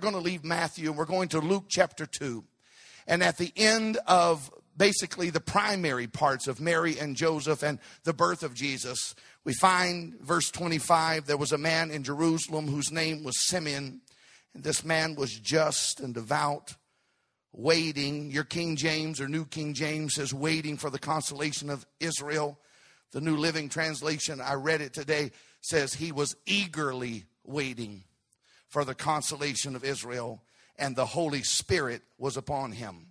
Going to leave Matthew and we're going to Luke chapter 2. And at the end of basically the primary parts of Mary and Joseph and the birth of Jesus, we find verse 25 there was a man in Jerusalem whose name was Simeon. And this man was just and devout, waiting. Your King James or New King James says, waiting for the consolation of Israel. The New Living Translation, I read it today, says he was eagerly waiting for the consolation of Israel, and the Holy Spirit was upon him.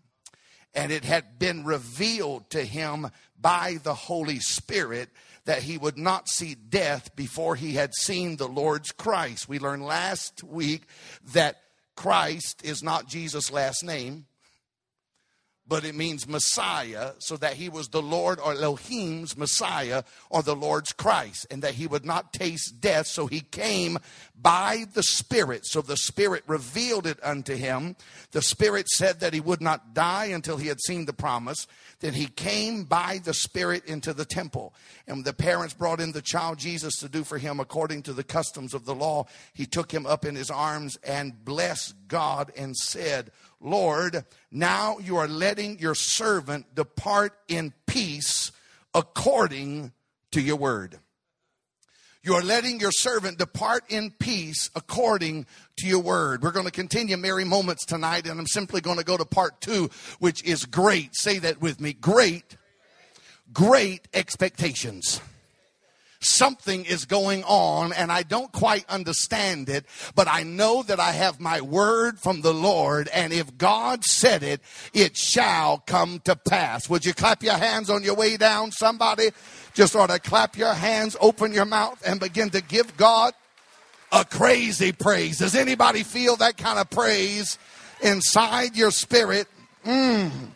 And it had been revealed to him by the Holy Spirit that he would not see death before he had seen the Lord's Christ. We learned last week that Christ is not Jesus' last name, but it means Messiah, so that he was the Lord or Elohim's Messiah or the Lord's Christ, and that he would not taste death. So he came by the Spirit. So the Spirit revealed it unto him. The Spirit said that he would not die until he had seen the promise. Then he came by the Spirit into the temple. And the parents brought in the child Jesus to do for him according to the customs of the law. He took him up in his arms and blessed God and said, Lord, now you are letting your servant depart in peace according to your word. You are letting your servant depart in peace according to your word. We're going to continue Merry Moments tonight, and I'm simply going to go to part two, which is great. Say that with me. Great, great expectations something is going on and I don't quite understand it, but I know that I have my word from the Lord and if God said it, it shall come to pass. Would you clap your hands on your way down? Somebody just ought to clap your hands, open your mouth and begin to give God a crazy praise. Does anybody feel that kind of praise inside your spirit? Mm.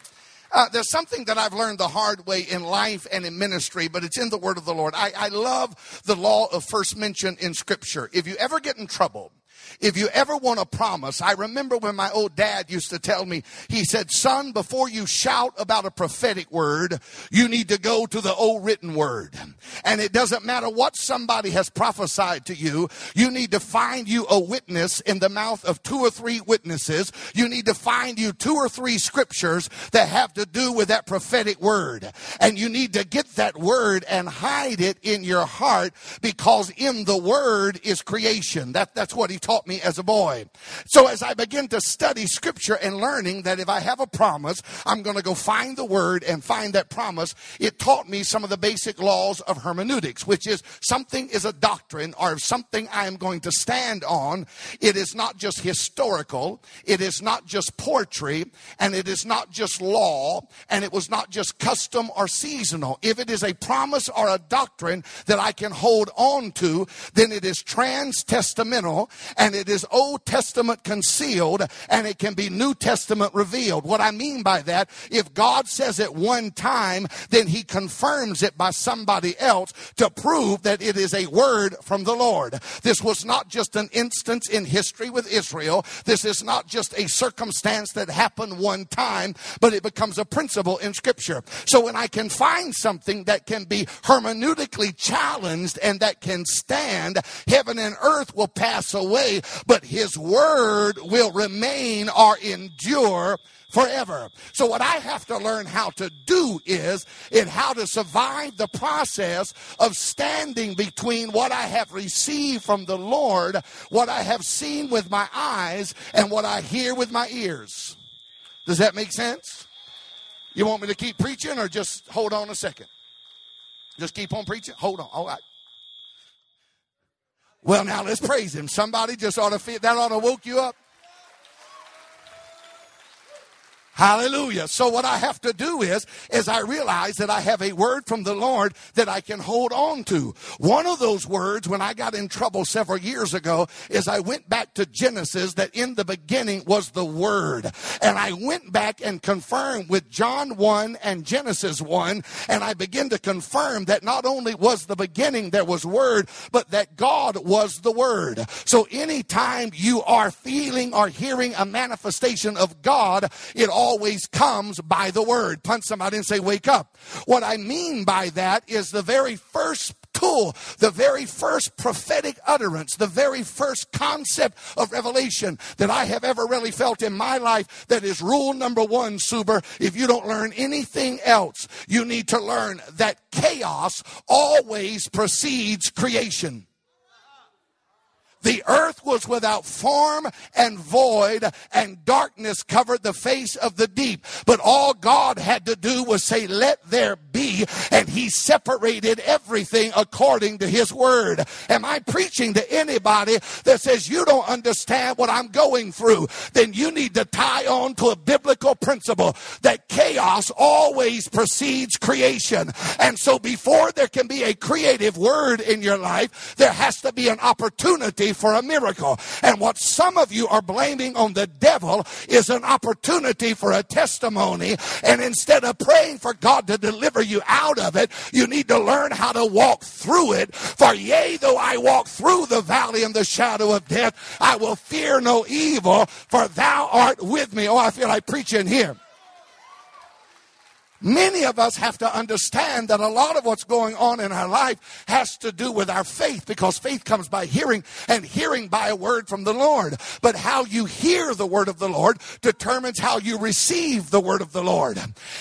Uh, there's something that I've learned the hard way in life and in ministry, but it's in the word of the Lord. I, I love the law of first mention in scripture. If you ever get in trouble, if you ever want a promise, I remember when my old dad used to tell me, he said, son, before you shout about a prophetic word, you need to go to the old written word. And it doesn't matter what somebody has prophesied to you, you need to find you a witness in the mouth of two or three witnesses. You need to find you two or three scriptures that have to do with that prophetic word. And you need to get that word and hide it in your heart because in the word is creation. That, that's what he taught taught me as a boy. So as I begin to study scripture and learning that if I have a promise, I'm going to go find the word and find that promise, it taught me some of the basic laws of hermeneutics, which is something is a doctrine or something I am going to stand on. It is not just historical. It is not just poetry and it is not just law and it was not just custom or seasonal. If it is a promise or a doctrine that I can hold on to, then it is trans-testamental and and it is Old Testament concealed and it can be New Testament revealed. What I mean by that, if God says it one time, then he confirms it by somebody else to prove that it is a word from the Lord. This was not just an instance in history with Israel. This is not just a circumstance that happened one time, but it becomes a principle in scripture. So when I can find something that can be hermeneutically challenged and that can stand, heaven and earth will pass away, but his word will remain or endure forever. So what I have to learn how to do is in how to survive the process of standing between what I have received from the Lord, what I have seen with my eyes, and what I hear with my ears. Does that make sense? You want me to keep preaching or just hold on a second? Just keep on preaching? Hold on. All right. Well, now let's praise him. Somebody just ought to feel that ought to woke you up. Hallelujah. So what I have to do is, is I realize that I have a word from the Lord that I can hold on to. One of those words, when I got in trouble several years ago, is I went back to Genesis that in the beginning was the word. And I went back and confirmed with John 1 and Genesis 1, and I began to confirm that not only was the beginning there was word, but that God was the word. So anytime you are feeling or hearing a manifestation of God, it always comes by the word. Punch somebody and say, wake up. What I mean by that is the very first tool, the very first prophetic utterance, the very first concept of revelation that I have ever really felt in my life that is rule number one, Suber. If you don't learn anything else, you need to learn that chaos always precedes creation. The earth was without form and void, and darkness covered the face of the deep. But all God had to do was say, Let there be, and He separated everything according to His word. Am I preaching to anybody that says, You don't understand what I'm going through? Then you need to tie on to a biblical principle that chaos always precedes creation. And so before there can be a creative word in your life, there has to be an opportunity for a miracle. And what some of you are blaming on the devil is an opportunity for a testimony. And instead of praying for God to deliver you out of it, you need to learn how to walk through it. For yea, though I walk through the valley and the shadow of death, I will fear no evil, for thou art with me. Oh, I feel like preaching here. Many of us have to understand that a lot of what's going on in our life has to do with our faith because faith comes by hearing and hearing by a word from the Lord. But how you hear the word of the Lord determines how you receive the word of the Lord.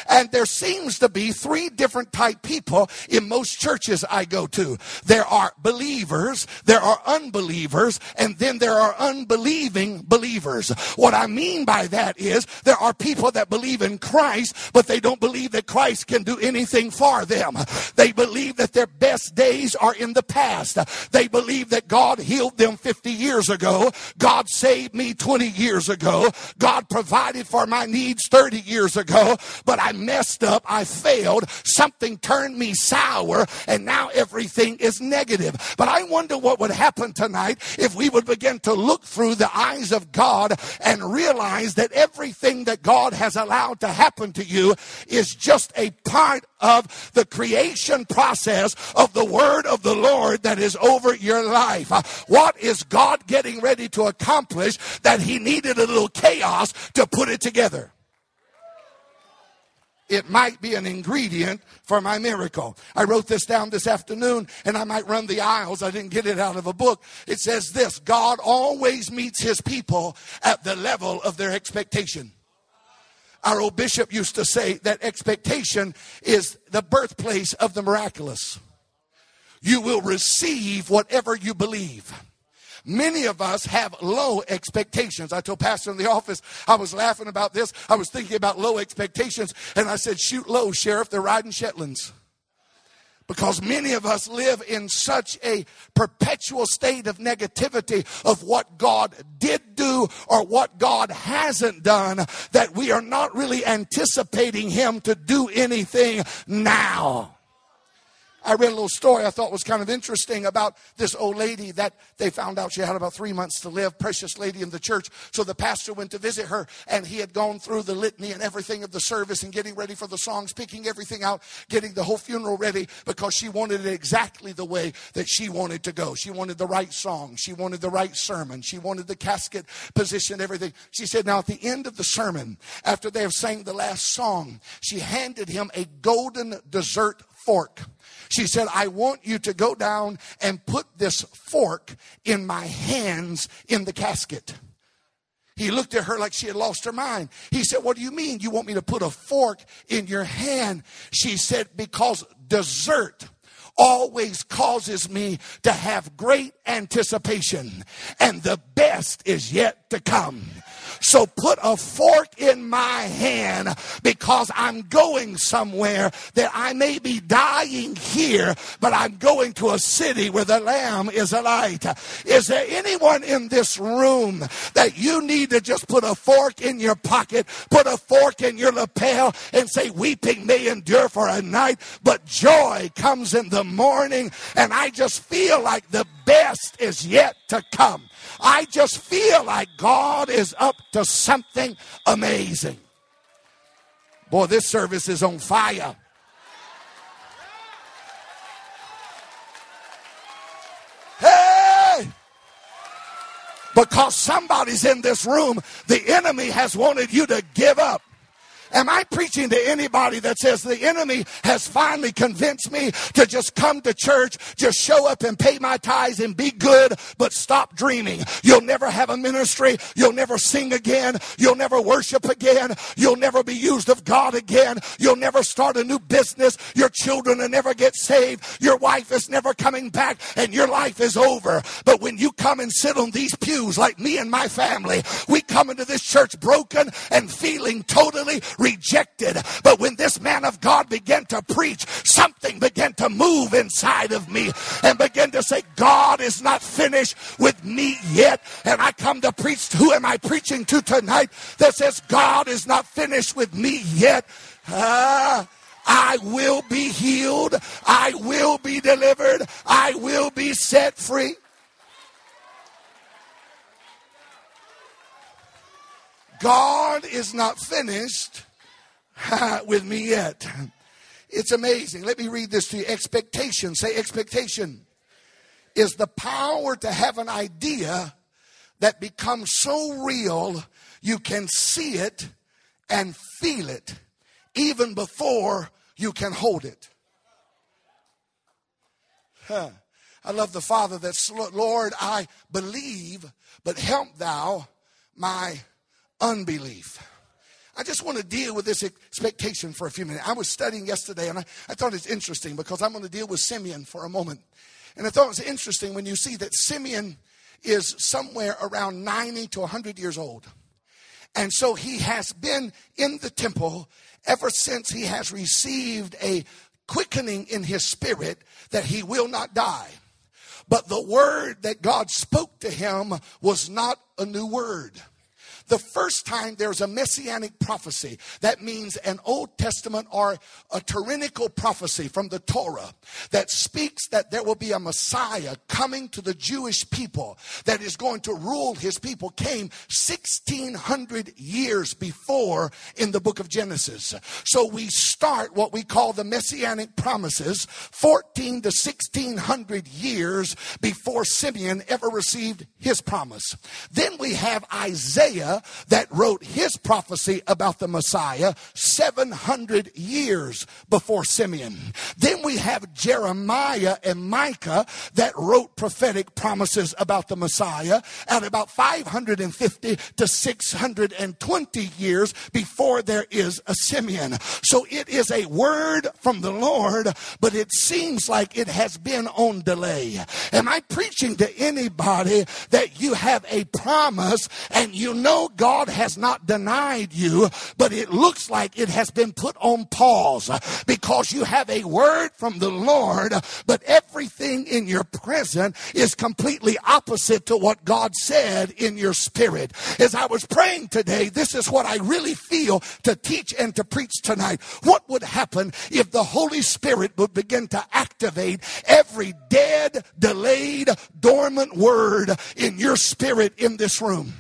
And there seems to be three different type people in most churches I go to. There are believers, there are unbelievers, and then there are unbelieving believers. What I mean by that is there are people that believe in Christ, but they don't believe that Christ can do anything for them. They believe that their best days are in the past. They believe that God healed them 50 years ago. God saved me 20 years ago. God provided for my needs 30 years ago, but I messed up. I failed. Something turned me sour and now everything is negative. But I wonder what would happen tonight if we would begin to look through the eyes of God and realize that everything that God has allowed to happen to you is just a part of the creation process of the word of the Lord that is over your life. Uh, what is God getting ready to accomplish that he needed a little chaos to put it together? it might be an ingredient for my miracle. I wrote this down this afternoon and I might run the aisles. I didn't get it out of a book. It says this God always meets his people at the level of their expectation. Our old bishop used to say that expectation is the birthplace of the miraculous. You will receive whatever you believe. Many of us have low expectations. I told Pastor in the office, I was laughing about this. I was thinking about low expectations, and I said, Shoot low, Sheriff, they're riding Shetlands because many of us live in such a perpetual state of negativity of what God did do or what God hasn't done that we are not really anticipating Him to do anything now. I read a little story I thought was kind of interesting about this old lady that they found out she had about three months to live, precious lady in the church. So the pastor went to visit her and he had gone through the litany and everything of the service and getting ready for the songs, picking everything out, getting the whole funeral ready because she wanted it exactly the way that she wanted to go. She wanted the right song. She wanted the right sermon. She wanted the casket position, everything. She said, now at the end of the sermon, after they have sang the last song, she handed him a golden dessert fork. She said, I want you to go down and put this fork in my hands in the casket. He looked at her like she had lost her mind. He said, What do you mean you want me to put a fork in your hand? She said, Because dessert always causes me to have great anticipation, and the best is yet to come. So put a fork in my hand because I'm going somewhere that I may be dying here, but I'm going to a city where the Lamb is a light. Is there anyone in this room that you need to just put a fork in your pocket, put a fork in your lapel, and say, Weeping may endure for a night, but joy comes in the morning, and I just feel like the best is yet to come. I just feel like God is up to something amazing. Boy, this service is on fire. Hey! Because somebody's in this room, the enemy has wanted you to give up. Am I preaching to anybody that says the enemy has finally convinced me to just come to church, just show up and pay my tithes and be good, but stop dreaming? You'll never have a ministry. You'll never sing again. You'll never worship again. You'll never be used of God again. You'll never start a new business. Your children will never get saved. Your wife is never coming back and your life is over. But when you come and sit on these pews like me and my family, we come into this church broken and feeling totally rejected. But when this man of God began to preach, something began to move inside of me and began to say, God is not finished with me yet. And I come to preach. Who am I preaching to tonight that says, God is not finished with me yet? Ah. I will be healed. I will be delivered. I will be set free. God is not finished with me yet. It's amazing. Let me read this to you. Expectation, say expectation, is the power to have an idea that becomes so real you can see it and feel it even before you can hold it. Huh. I love the Father that's, Lord, I believe, but help thou my unbelief. I just want to deal with this expectation for a few minutes. I was studying yesterday and I, I thought it's interesting because I'm going to deal with Simeon for a moment. And I thought it was interesting when you see that Simeon is somewhere around 90 to 100 years old. And so he has been in the temple ever since he has received a quickening in his spirit that he will not die. But the word that God spoke to him was not a new word the first time there's a messianic prophecy. That means an Old Testament or a tyrannical prophecy from the Torah that speaks that there will be a Messiah coming to the Jewish people that is going to rule his people came 1600 years before in the book of Genesis. So we start what we call the messianic promises 14 to 1600 years before Simeon ever received his promise. Then we have Isaiah that wrote his prophecy about the Messiah 700 years before Simeon. Then we have Jeremiah and Micah that wrote prophetic promises about the Messiah at about 550 to 620 years before there is a Simeon. So it is a word from the Lord, but it seems like it has been on delay. Am I preaching to anybody that you have a promise and you know God has not denied you, but it looks like it has been put on pause because you have a word from the Lord, but everything in your present is completely opposite to what God said in your spirit. As I was praying today, this is what I really feel to teach and to preach tonight. What would happen if the Holy Spirit would begin to activate every dead, delayed, dormant word in your spirit in this room?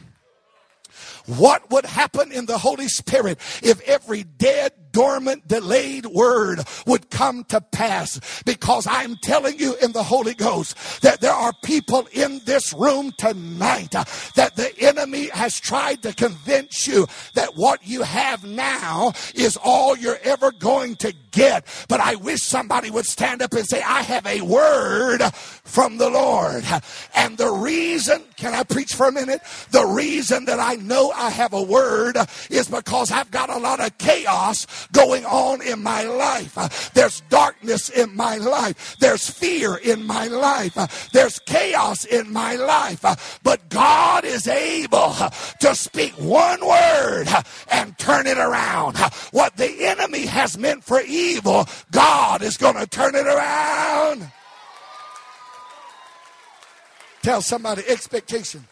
What would happen in the Holy Spirit if every dead, dormant, delayed word would come to pass? Because I'm telling you in the Holy Ghost that there are people in this room tonight uh, that the enemy has tried to convince you that what you have now is all you're ever going to get. But I wish somebody would stand up and say, I have a word from the Lord. And the reason, can I preach for a minute? The reason that I know I have a word is because I've got a lot of chaos going on in my life. Uh, there's darkness in my life. There's fear in my life. Uh, there's chaos in my life. Uh, but God is able to speak one word and turn it around. What the enemy has meant for evil, God is going to turn it around. Tell somebody expectation.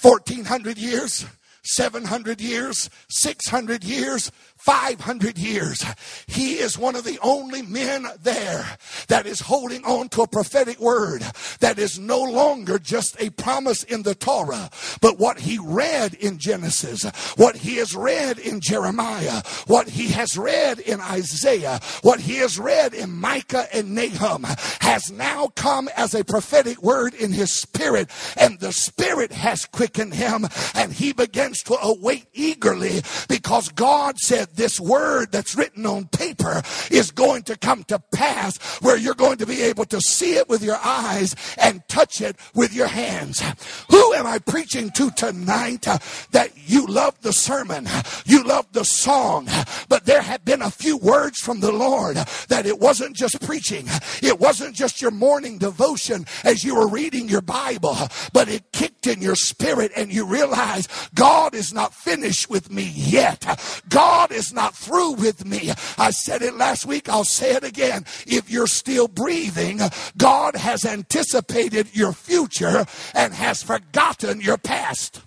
1400 years, 700 years, 600 years, 500 years. He is one of the only men there that is holding on to a prophetic word that is no longer just a promise in the Torah, but what he read in Genesis, what he has read in Jeremiah, what he has read in Isaiah, what he has read in Micah and Nahum has now come as a prophetic word in his spirit, and the spirit has quickened him, and he begins to await eagerly because God said, this word that's written on paper is going to come to pass where you're going to be able to see it with your eyes and touch it with your hands. Who am I preaching to tonight that you love the sermon, you love the song, but there have been a few words from the Lord that it wasn't just preaching, it wasn't just your morning devotion as you were reading your Bible, but it kicked in your spirit and you realize God is not finished with me yet. God is not through with me. I said it last week, I'll say it again. If you're still breathing, God has anticipated your future and has forgotten your past.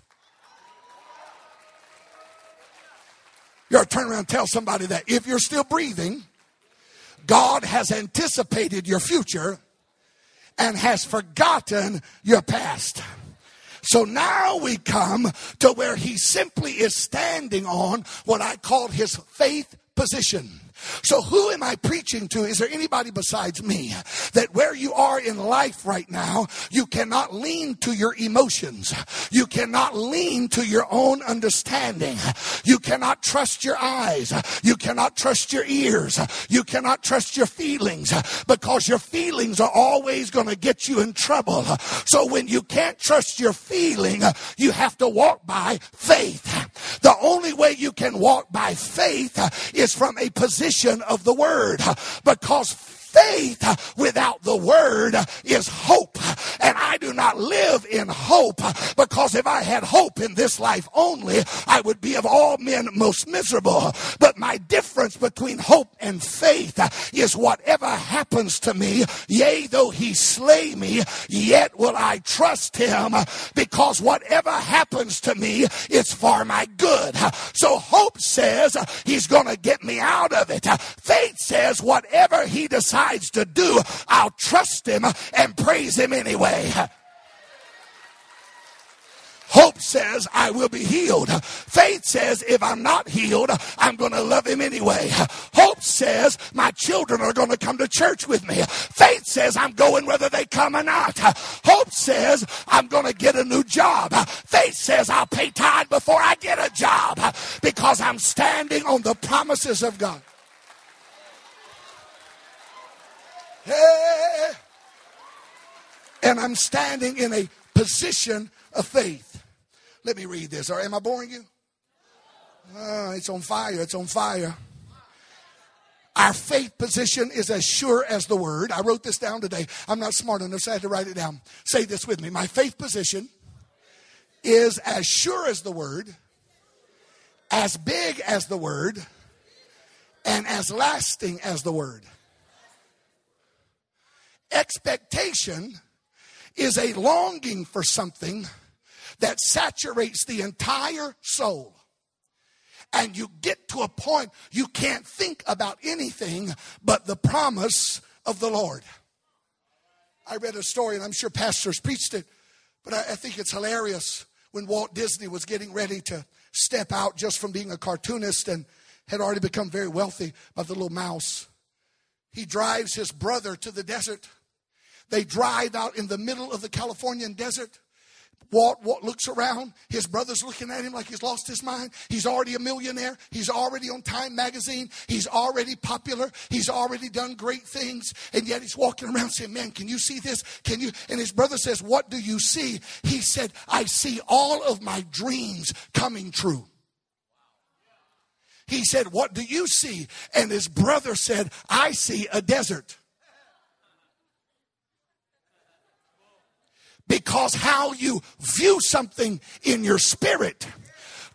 You ought to turn around and tell somebody that if you're still breathing, God has anticipated your future and has forgotten your past. So now we come to where he simply is standing on what I call his faith position. So who am I preaching to? Is there anybody besides me that where you are in life right now, you cannot lean to your emotions. You cannot lean to your own understanding. You cannot trust your eyes. You cannot trust your ears. You cannot trust your feelings because your feelings are always going to get you in trouble. So when you can't trust your feeling, you have to walk by faith. The only way you can walk by faith is from a position of the word because faith without the word is hope. And I do not live in hope because if I had hope in this life only, I would be of all men most miserable. But my difference between hope and faith is whatever happens to me, yea, though he slay me, yet will I trust him because whatever happens to me is for my good. So hope says he's going to get me out of it. Faith says whatever he decides decides to do, I'll trust him and praise him anyway. Hope says I will be healed. Faith says if I'm not healed, I'm going to love him anyway. Hope says my children are going to come to church with me. Faith says I'm going whether they come or not. Hope says I'm going to get a new job. Faith says I'll pay tithe before I get a job because I'm standing on the promises of God. Hey. And I'm standing in a position of faith. Let me read this. Or am I boring you? Oh, it's on fire. It's on fire. Our faith position is as sure as the word. I wrote this down today. I'm not smart enough, so I had to write it down. Say this with me. My faith position is as sure as the word, as big as the word, and as lasting as the word. Expectation is a longing for something that saturates the entire soul. And you get to a point you can't think about anything but the promise of the Lord. I read a story, and I'm sure pastors preached it, but I, I think it's hilarious when Walt Disney was getting ready to step out just from being a cartoonist and had already become very wealthy by the little mouse. He drives his brother to the desert they drive out in the middle of the Californian desert Walt, Walt looks around. His brother's looking at him like he's lost his mind. He's already a millionaire. He's already on Time magazine. He's already popular. He's already done great things. And yet he's walking around saying, Man, can you see this? Can you? And his brother says, What do you see? He said, I see all of my dreams coming true. He said, What do you see? And his brother said, I see a desert. Because how you view something in your spirit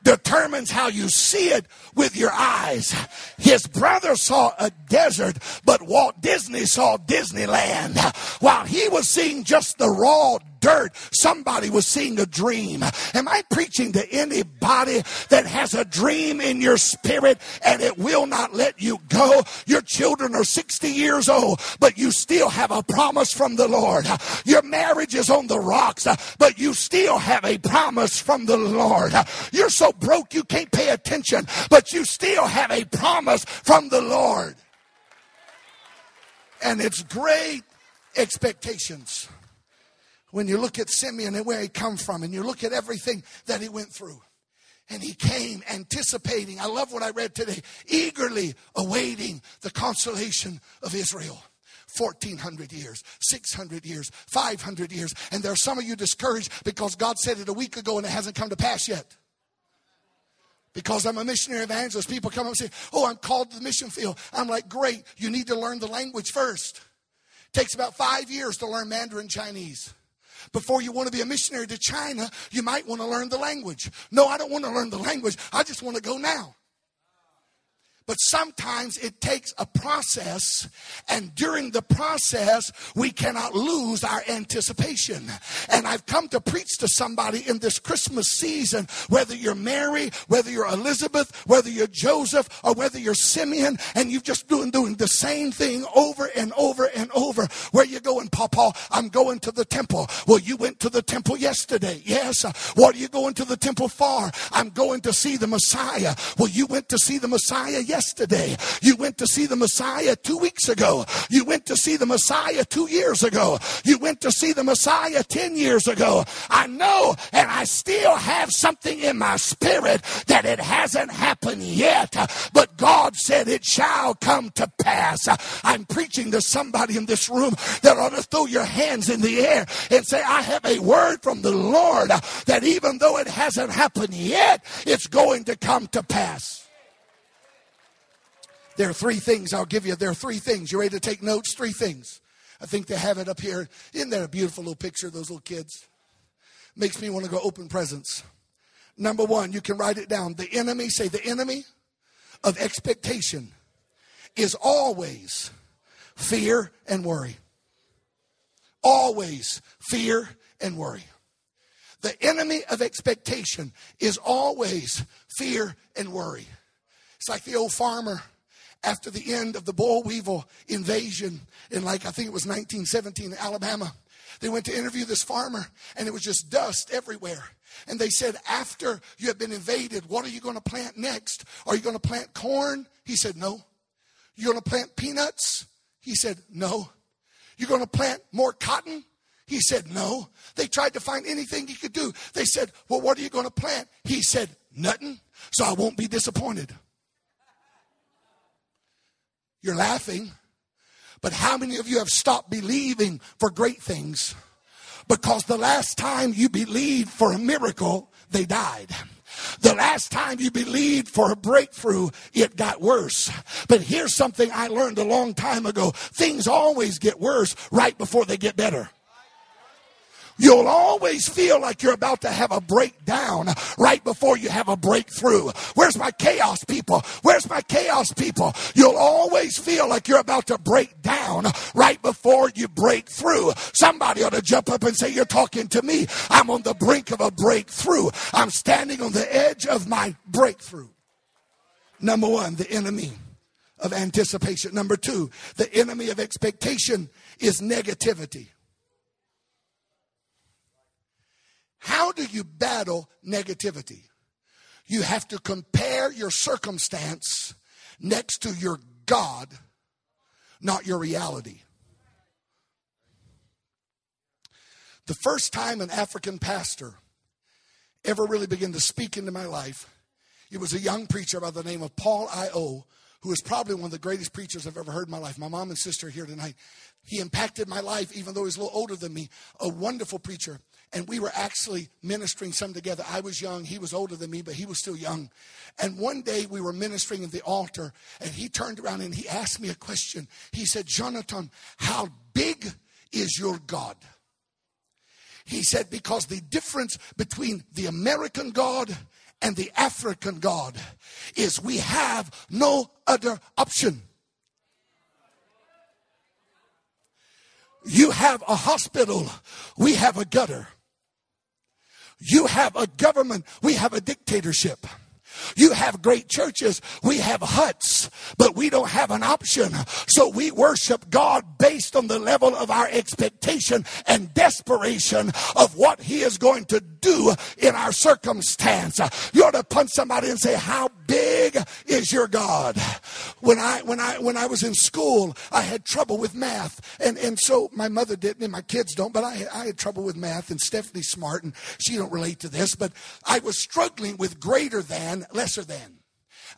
determines how you see it with your eyes. His brother saw a desert, but Walt Disney saw Disneyland. While he was seeing just the raw dirt, somebody was seeing a dream. Am I preaching to anybody that has a dream in your spirit and it will not let you go? Your children are 60 years old, but you still have a promise from the Lord. Your marriage is on the rocks, but you still have a promise from the Lord. You're so broke you can't pay attention, but you still have a promise from the Lord. And it's great expectations when you look at Simeon and where he come from and you look at everything that he went through. And he came anticipating, I love what I read today, eagerly awaiting the consolation of Israel. 1400 years, 600 years, 500 years. And there are some of you discouraged because God said it a week ago and it hasn't come to pass yet. Because I'm a missionary evangelist, people come up and say, Oh, I'm called to the mission field. I'm like, Great, you need to learn the language first. It takes about five years to learn Mandarin Chinese. Before you want to be a missionary to China, you might want to learn the language. No, I don't want to learn the language. I just want to go now. But sometimes it takes a process, and during the process, we cannot lose our anticipation. And I've come to preach to somebody in this Christmas season, whether you're Mary, whether you're Elizabeth, whether you're Joseph, or whether you're Simeon, and you've just doing doing the same thing over and over and over. Where you going, Papa? I'm going to the temple. Well, you went to the temple yesterday. Yes. What are you going to the temple for? I'm going to see the Messiah. Well, you went to see the Messiah yesterday. You went to see the Messiah two weeks ago. You went to see the Messiah two years ago. You went to see the Messiah 10 years ago. I know, and I still have something in my spirit that it hasn't happened yet, but God said it shall come to pass. I'm preaching to somebody in this room that ought to throw your hands in the air and say, I have a word from the Lord that even though it hasn't happened yet, it's going to come to pass. There are three things I'll give you. There are three things. You ready to take notes? Three things. I think they have it up here. Isn't that a beautiful little picture of those little kids? Makes me want to go open presents. Number one, you can write it down. The enemy, say the enemy of expectation is always fear and worry. Always fear and worry. The enemy of expectation is always fear and worry. It's like the old farmer after the end of the boll weevil invasion in like I think it was 1917 in Alabama. They went to interview this farmer and it was just dust everywhere. And they said, after you have been invaded, what are you going to plant next? Are you going to plant corn? He said, no. You're going to plant peanuts? He said, no. You're going to plant more cotton? He said, no. They tried to find anything he could do. They said, well, what are you going to plant? He said, nothing. So I won't be disappointed. You're laughing. But how many of you have stopped believing for great things? Because the last time you believed for a miracle, they died. The last time you believed for a breakthrough, it got worse. But here's something I learned a long time ago. Things always get worse right before they get better. You'll always feel like you're about to have a breakdown right before you have a breakthrough. Where's my chaos people? Where's my chaos people? You'll always feel like you're about to break down right before you break through. Somebody ought to jump up and say, You're talking to me. I'm on the brink of a breakthrough. I'm standing on the edge of my breakthrough. Number one, the enemy of anticipation. Number two, the enemy of expectation is negativity. How do you battle negativity? You have to compare your circumstance next to your God, not your reality. The first time an African pastor ever really began to speak into my life, it was a young preacher by the name of Paul I.O., who is probably one of the greatest preachers I've ever heard in my life. My mom and sister are here tonight. He impacted my life, even though he's a little older than me. A wonderful preacher. And we were actually ministering some together. I was young. He was older than me, but he was still young. And one day we were ministering at the altar, and he turned around and he asked me a question. He said, Jonathan, how big is your God? He said, because the difference between the American God and the African God is we have no other option. You have a hospital, we have a gutter. You have a government, we have a dictatorship. You have great churches. We have huts, but we don't have an option. So we worship God based on the level of our expectation and desperation of what He is going to do in our circumstance. You ought to punch somebody and say, How big is your God? When I when I when I was in school, I had trouble with math. And and so my mother didn't and my kids don't, but I I had trouble with math and Stephanie's smart and she don't relate to this, but I was struggling with greater than lesser than.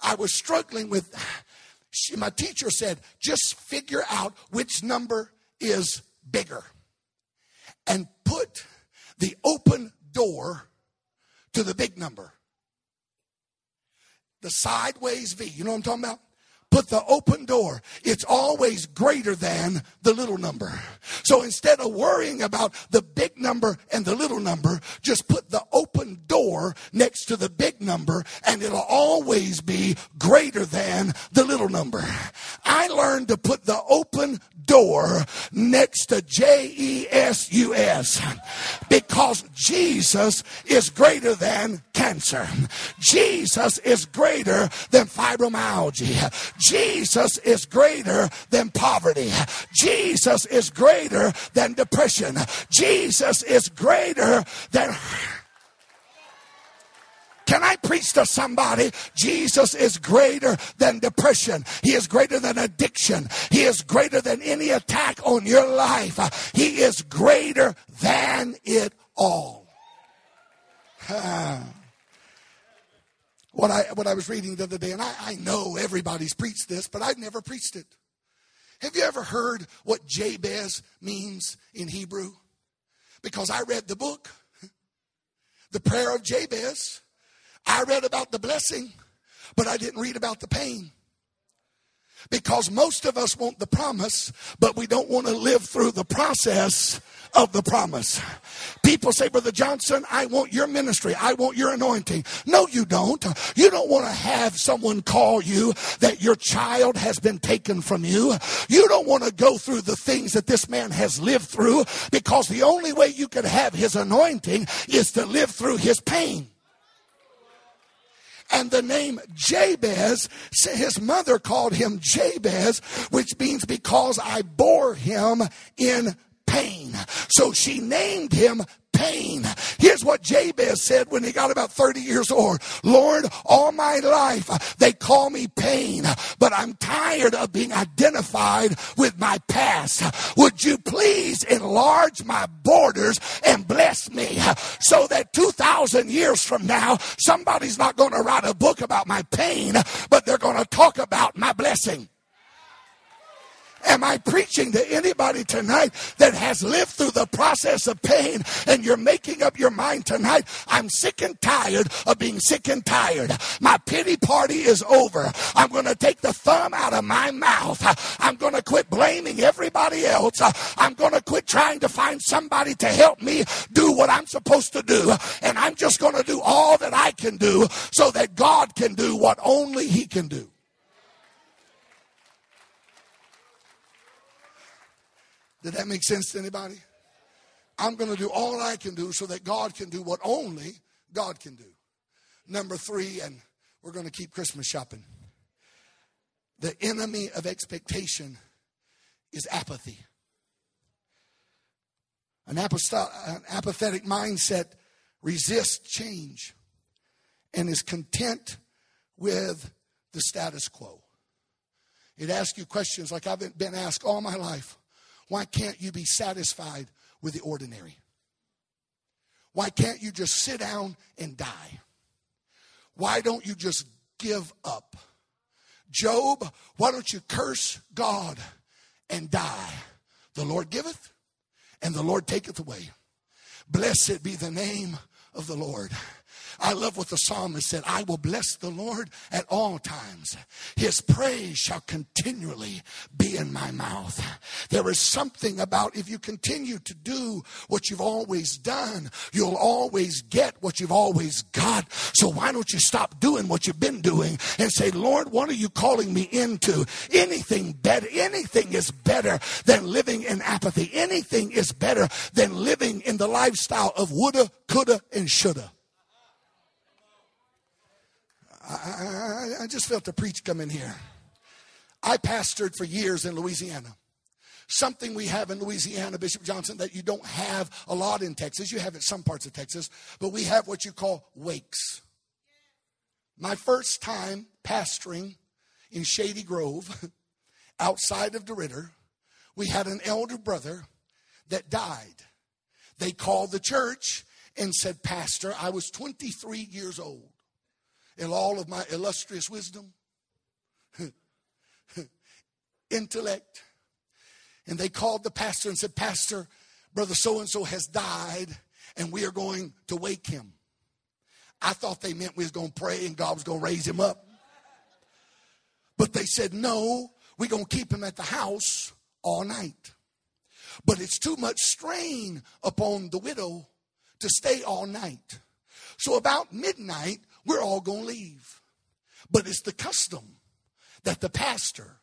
I was struggling with, she, my teacher said, just figure out which number is bigger and put the open door to the big number. The sideways V. You know what I'm talking about? Put the open door. It's always greater than the little number. So instead of worrying about the big number and the little number, just put the open door next to the big number and it'll always be greater than the little number. I learned to put the open door next to J E S U S because Jesus is greater than cancer. Jesus is greater than fibromyalgia. Jesus is greater than poverty. Jesus is greater than depression. Jesus is greater than can I preach to somebody? Jesus is greater than depression. He is greater than addiction. He is greater than any attack on your life. He is greater than it all. Ah. What I what I was reading the other day, and I, I know everybody's preached this, but I've never preached it. Have you ever heard what Jabez means in Hebrew? Because I read the book, the prayer of Jabez. I read about the blessing, but I didn't read about the pain. Because most of us want the promise, but we don't want to live through the process of the promise. People say, Brother Johnson, I want your ministry. I want your anointing. No, you don't. You don't want to have someone call you that your child has been taken from you. You don't want to go through the things that this man has lived through because the only way you can have his anointing is to live through his pain. And the name Jabez, his mother called him Jabez, which means because I bore him in pain. So she named him pain. Here's what Jabez said when he got about 30 years old Lord, all my life they call me pain, but I'm tired of being identified with my past. Would you please enlarge my borders and bless me so that 2,000 years from now, somebody's not going to write a book about my pain, but they're going to talk about my blessing. Am I preaching to anybody tonight that has lived through the process of pain and you're making up your mind tonight? I'm sick and tired of being sick and tired. My pity party is over. I'm going to take the thumb out of my mouth. I'm going to quit blaming everybody else. I'm going to quit trying to find somebody to help me do what I'm supposed to do. And I'm just going to do all that I can do so that God can do what only He can do. Did that make sense to anybody? I'm going to do all I can do so that God can do what only God can do. Number three, and we're going to keep Christmas shopping. The enemy of expectation is apathy. An, an apathetic mindset resists change and is content with the status quo. It asks you questions like I've been asked all my life. Why can't you be satisfied with the ordinary? Why can't you just sit down and die? Why don't you just give up? Job, why don't you curse God and die? The Lord giveth and the Lord taketh away. Blessed be the name of the Lord. I love what the psalmist said I will bless the Lord at all times. His praise shall continually be in my mouth. There is something about if you continue to do what you've always done, you'll always get what you've always got. So why don't you stop doing what you've been doing and say, Lord, what are you calling me into? Anything better, anything is better than living in apathy. Anything is better than living in the lifestyle of woulda, coulda, and shoulda. I, I, I just felt the preach come in here. I pastored for years in Louisiana. Something we have in Louisiana, Bishop Johnson, that you don't have a lot in Texas. You have it some parts of Texas, but we have what you call wakes. My first time pastoring in Shady Grove, outside of DeRidder, we had an elder brother that died. They called the church and said, Pastor, I was 23 years old in all of my illustrious wisdom, intellect. And they called the pastor and said, Pastor, brother so and so has died, and we are going to wake him. I thought they meant we was going to pray and God was going to raise him up. But they said, no, we're going to keep him at the house all night. But it's too much strain upon the widow to stay all night. So about midnight, we're all going to leave. But it's the custom that the pastor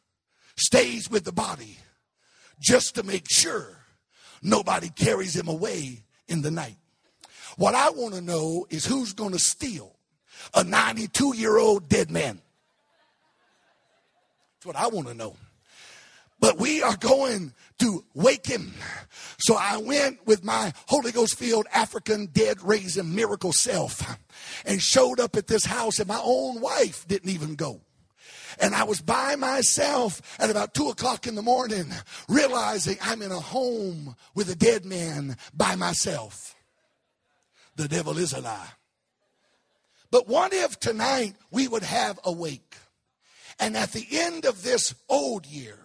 stays with the body just to make sure nobody carries him away in the night. What I want to know is who's going to steal a 92 year old dead man. That's what I want to know but we are going to wake him. So I went with my Holy Ghost filled African dead raising miracle self and showed up at this house, and my own wife didn't even go. And I was by myself at about two o'clock in the morning, realizing I'm in a home with a dead man by myself. The devil is a lie. But what if tonight we would have a wake? And at the end of this old year,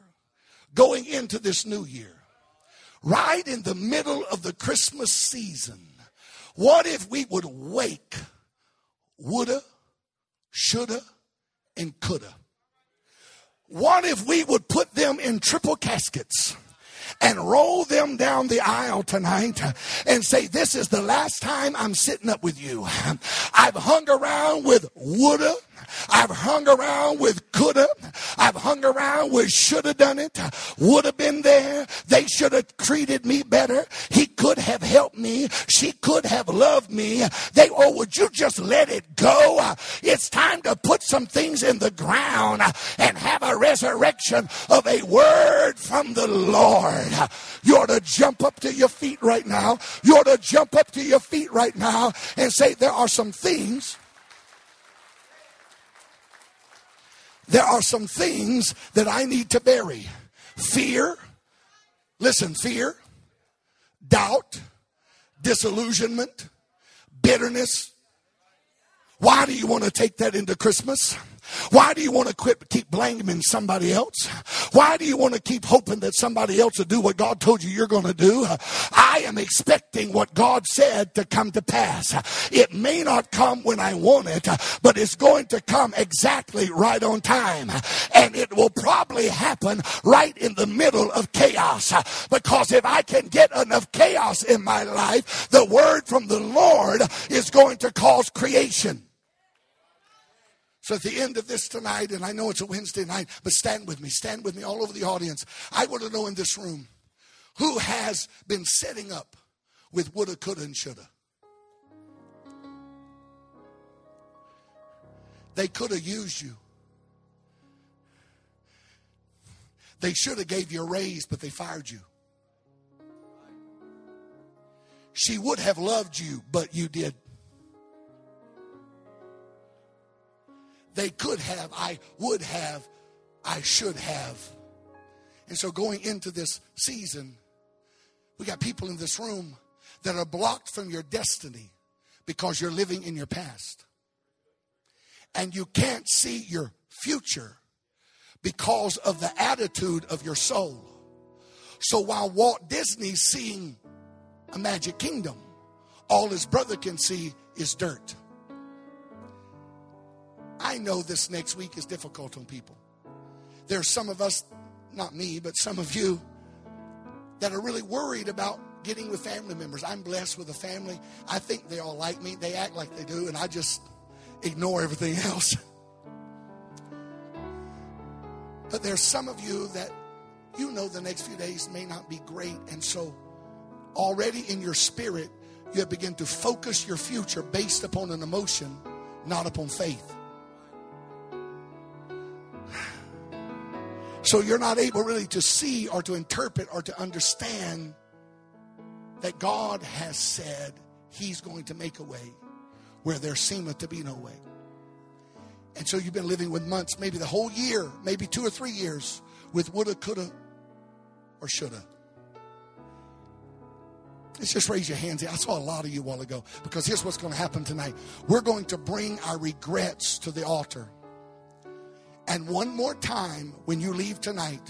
going into this new year, right in the middle of the Christmas season, what if we would wake woulda, shoulda, and coulda? What if we would put them in triple caskets? and roll them down the aisle tonight and say, This is the last time I'm sitting up with you. I've hung around with woulda, I've hung around with coulda. I've hung around with shoulda done it, would have been there. They should have treated me better. He could have helped me. She could have loved me. They, oh, would you just let it go? It's time to put some things in the ground and have a resurrection of a word from the Lord. You ought to jump up to your feet right now. You ought to jump up to your feet right now and say, there are some things there are some things that I need to bury. Fear, listen, fear, doubt, disillusionment, bitterness. Why do you want to take that into Christmas? Why do you want to quit, keep blaming somebody else? Why do you want to keep hoping that somebody else will do what God told you you're going to do? I am expecting what God said to come to pass. It may not come when I want it, but it's going to come exactly right on time. And it will probably happen right in the middle of chaos. Because if I can get enough chaos in my life, the word from the Lord is going to cause creation. So at the end of this tonight, and I know it's a Wednesday night, but stand with me, stand with me all over the audience. I want to know in this room who has been setting up with woulda, coulda, and shoulda. They could have used you. They should have gave you a raise, but they fired you. She would have loved you, but you did They could have, I would have, I should have. And so going into this season, we got people in this room that are blocked from your destiny because you're living in your past. And you can't see your future because of the attitude of your soul. So while Walt Disney's seeing a magic kingdom, all his brother can see is dirt. I know this next week is difficult on people. There are some of us, not me, but some of you that are really worried about getting with family members. I'm blessed with a family. I think they all like me. They act like they do, and I just ignore everything else. But there's some of you that you know the next few days may not be great. And so already in your spirit, you have begun to focus your future based upon an emotion, not upon faith. So you're not able really to see or to interpret or to understand that God has said He's going to make a way where there seemeth to be no way. And so you've been living with months, maybe the whole year, maybe two or three years, with woulda, coulda, or shoulda. Let's just raise your hands. I saw a lot of you a while ago because here's what's going to happen tonight. We're going to bring our regrets to the altar. And one more time, when you leave tonight,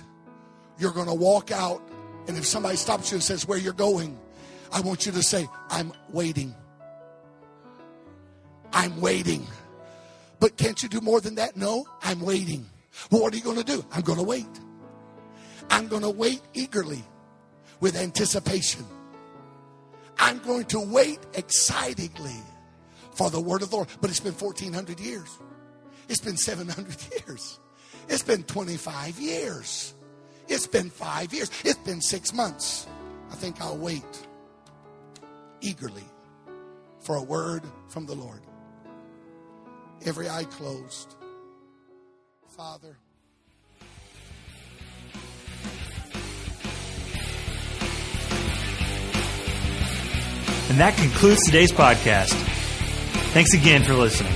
you're going to walk out. And if somebody stops you and says, Where you're going, I want you to say, I'm waiting. I'm waiting. But can't you do more than that? No, I'm waiting. Well, what are you going to do? I'm going to wait. I'm going to wait eagerly with anticipation. I'm going to wait excitedly for the word of the Lord. But it's been 1400 years. It's been 700 years. It's been 25 years. It's been five years. It's been six months. I think I'll wait eagerly for a word from the Lord. Every eye closed. Father. And that concludes today's podcast. Thanks again for listening.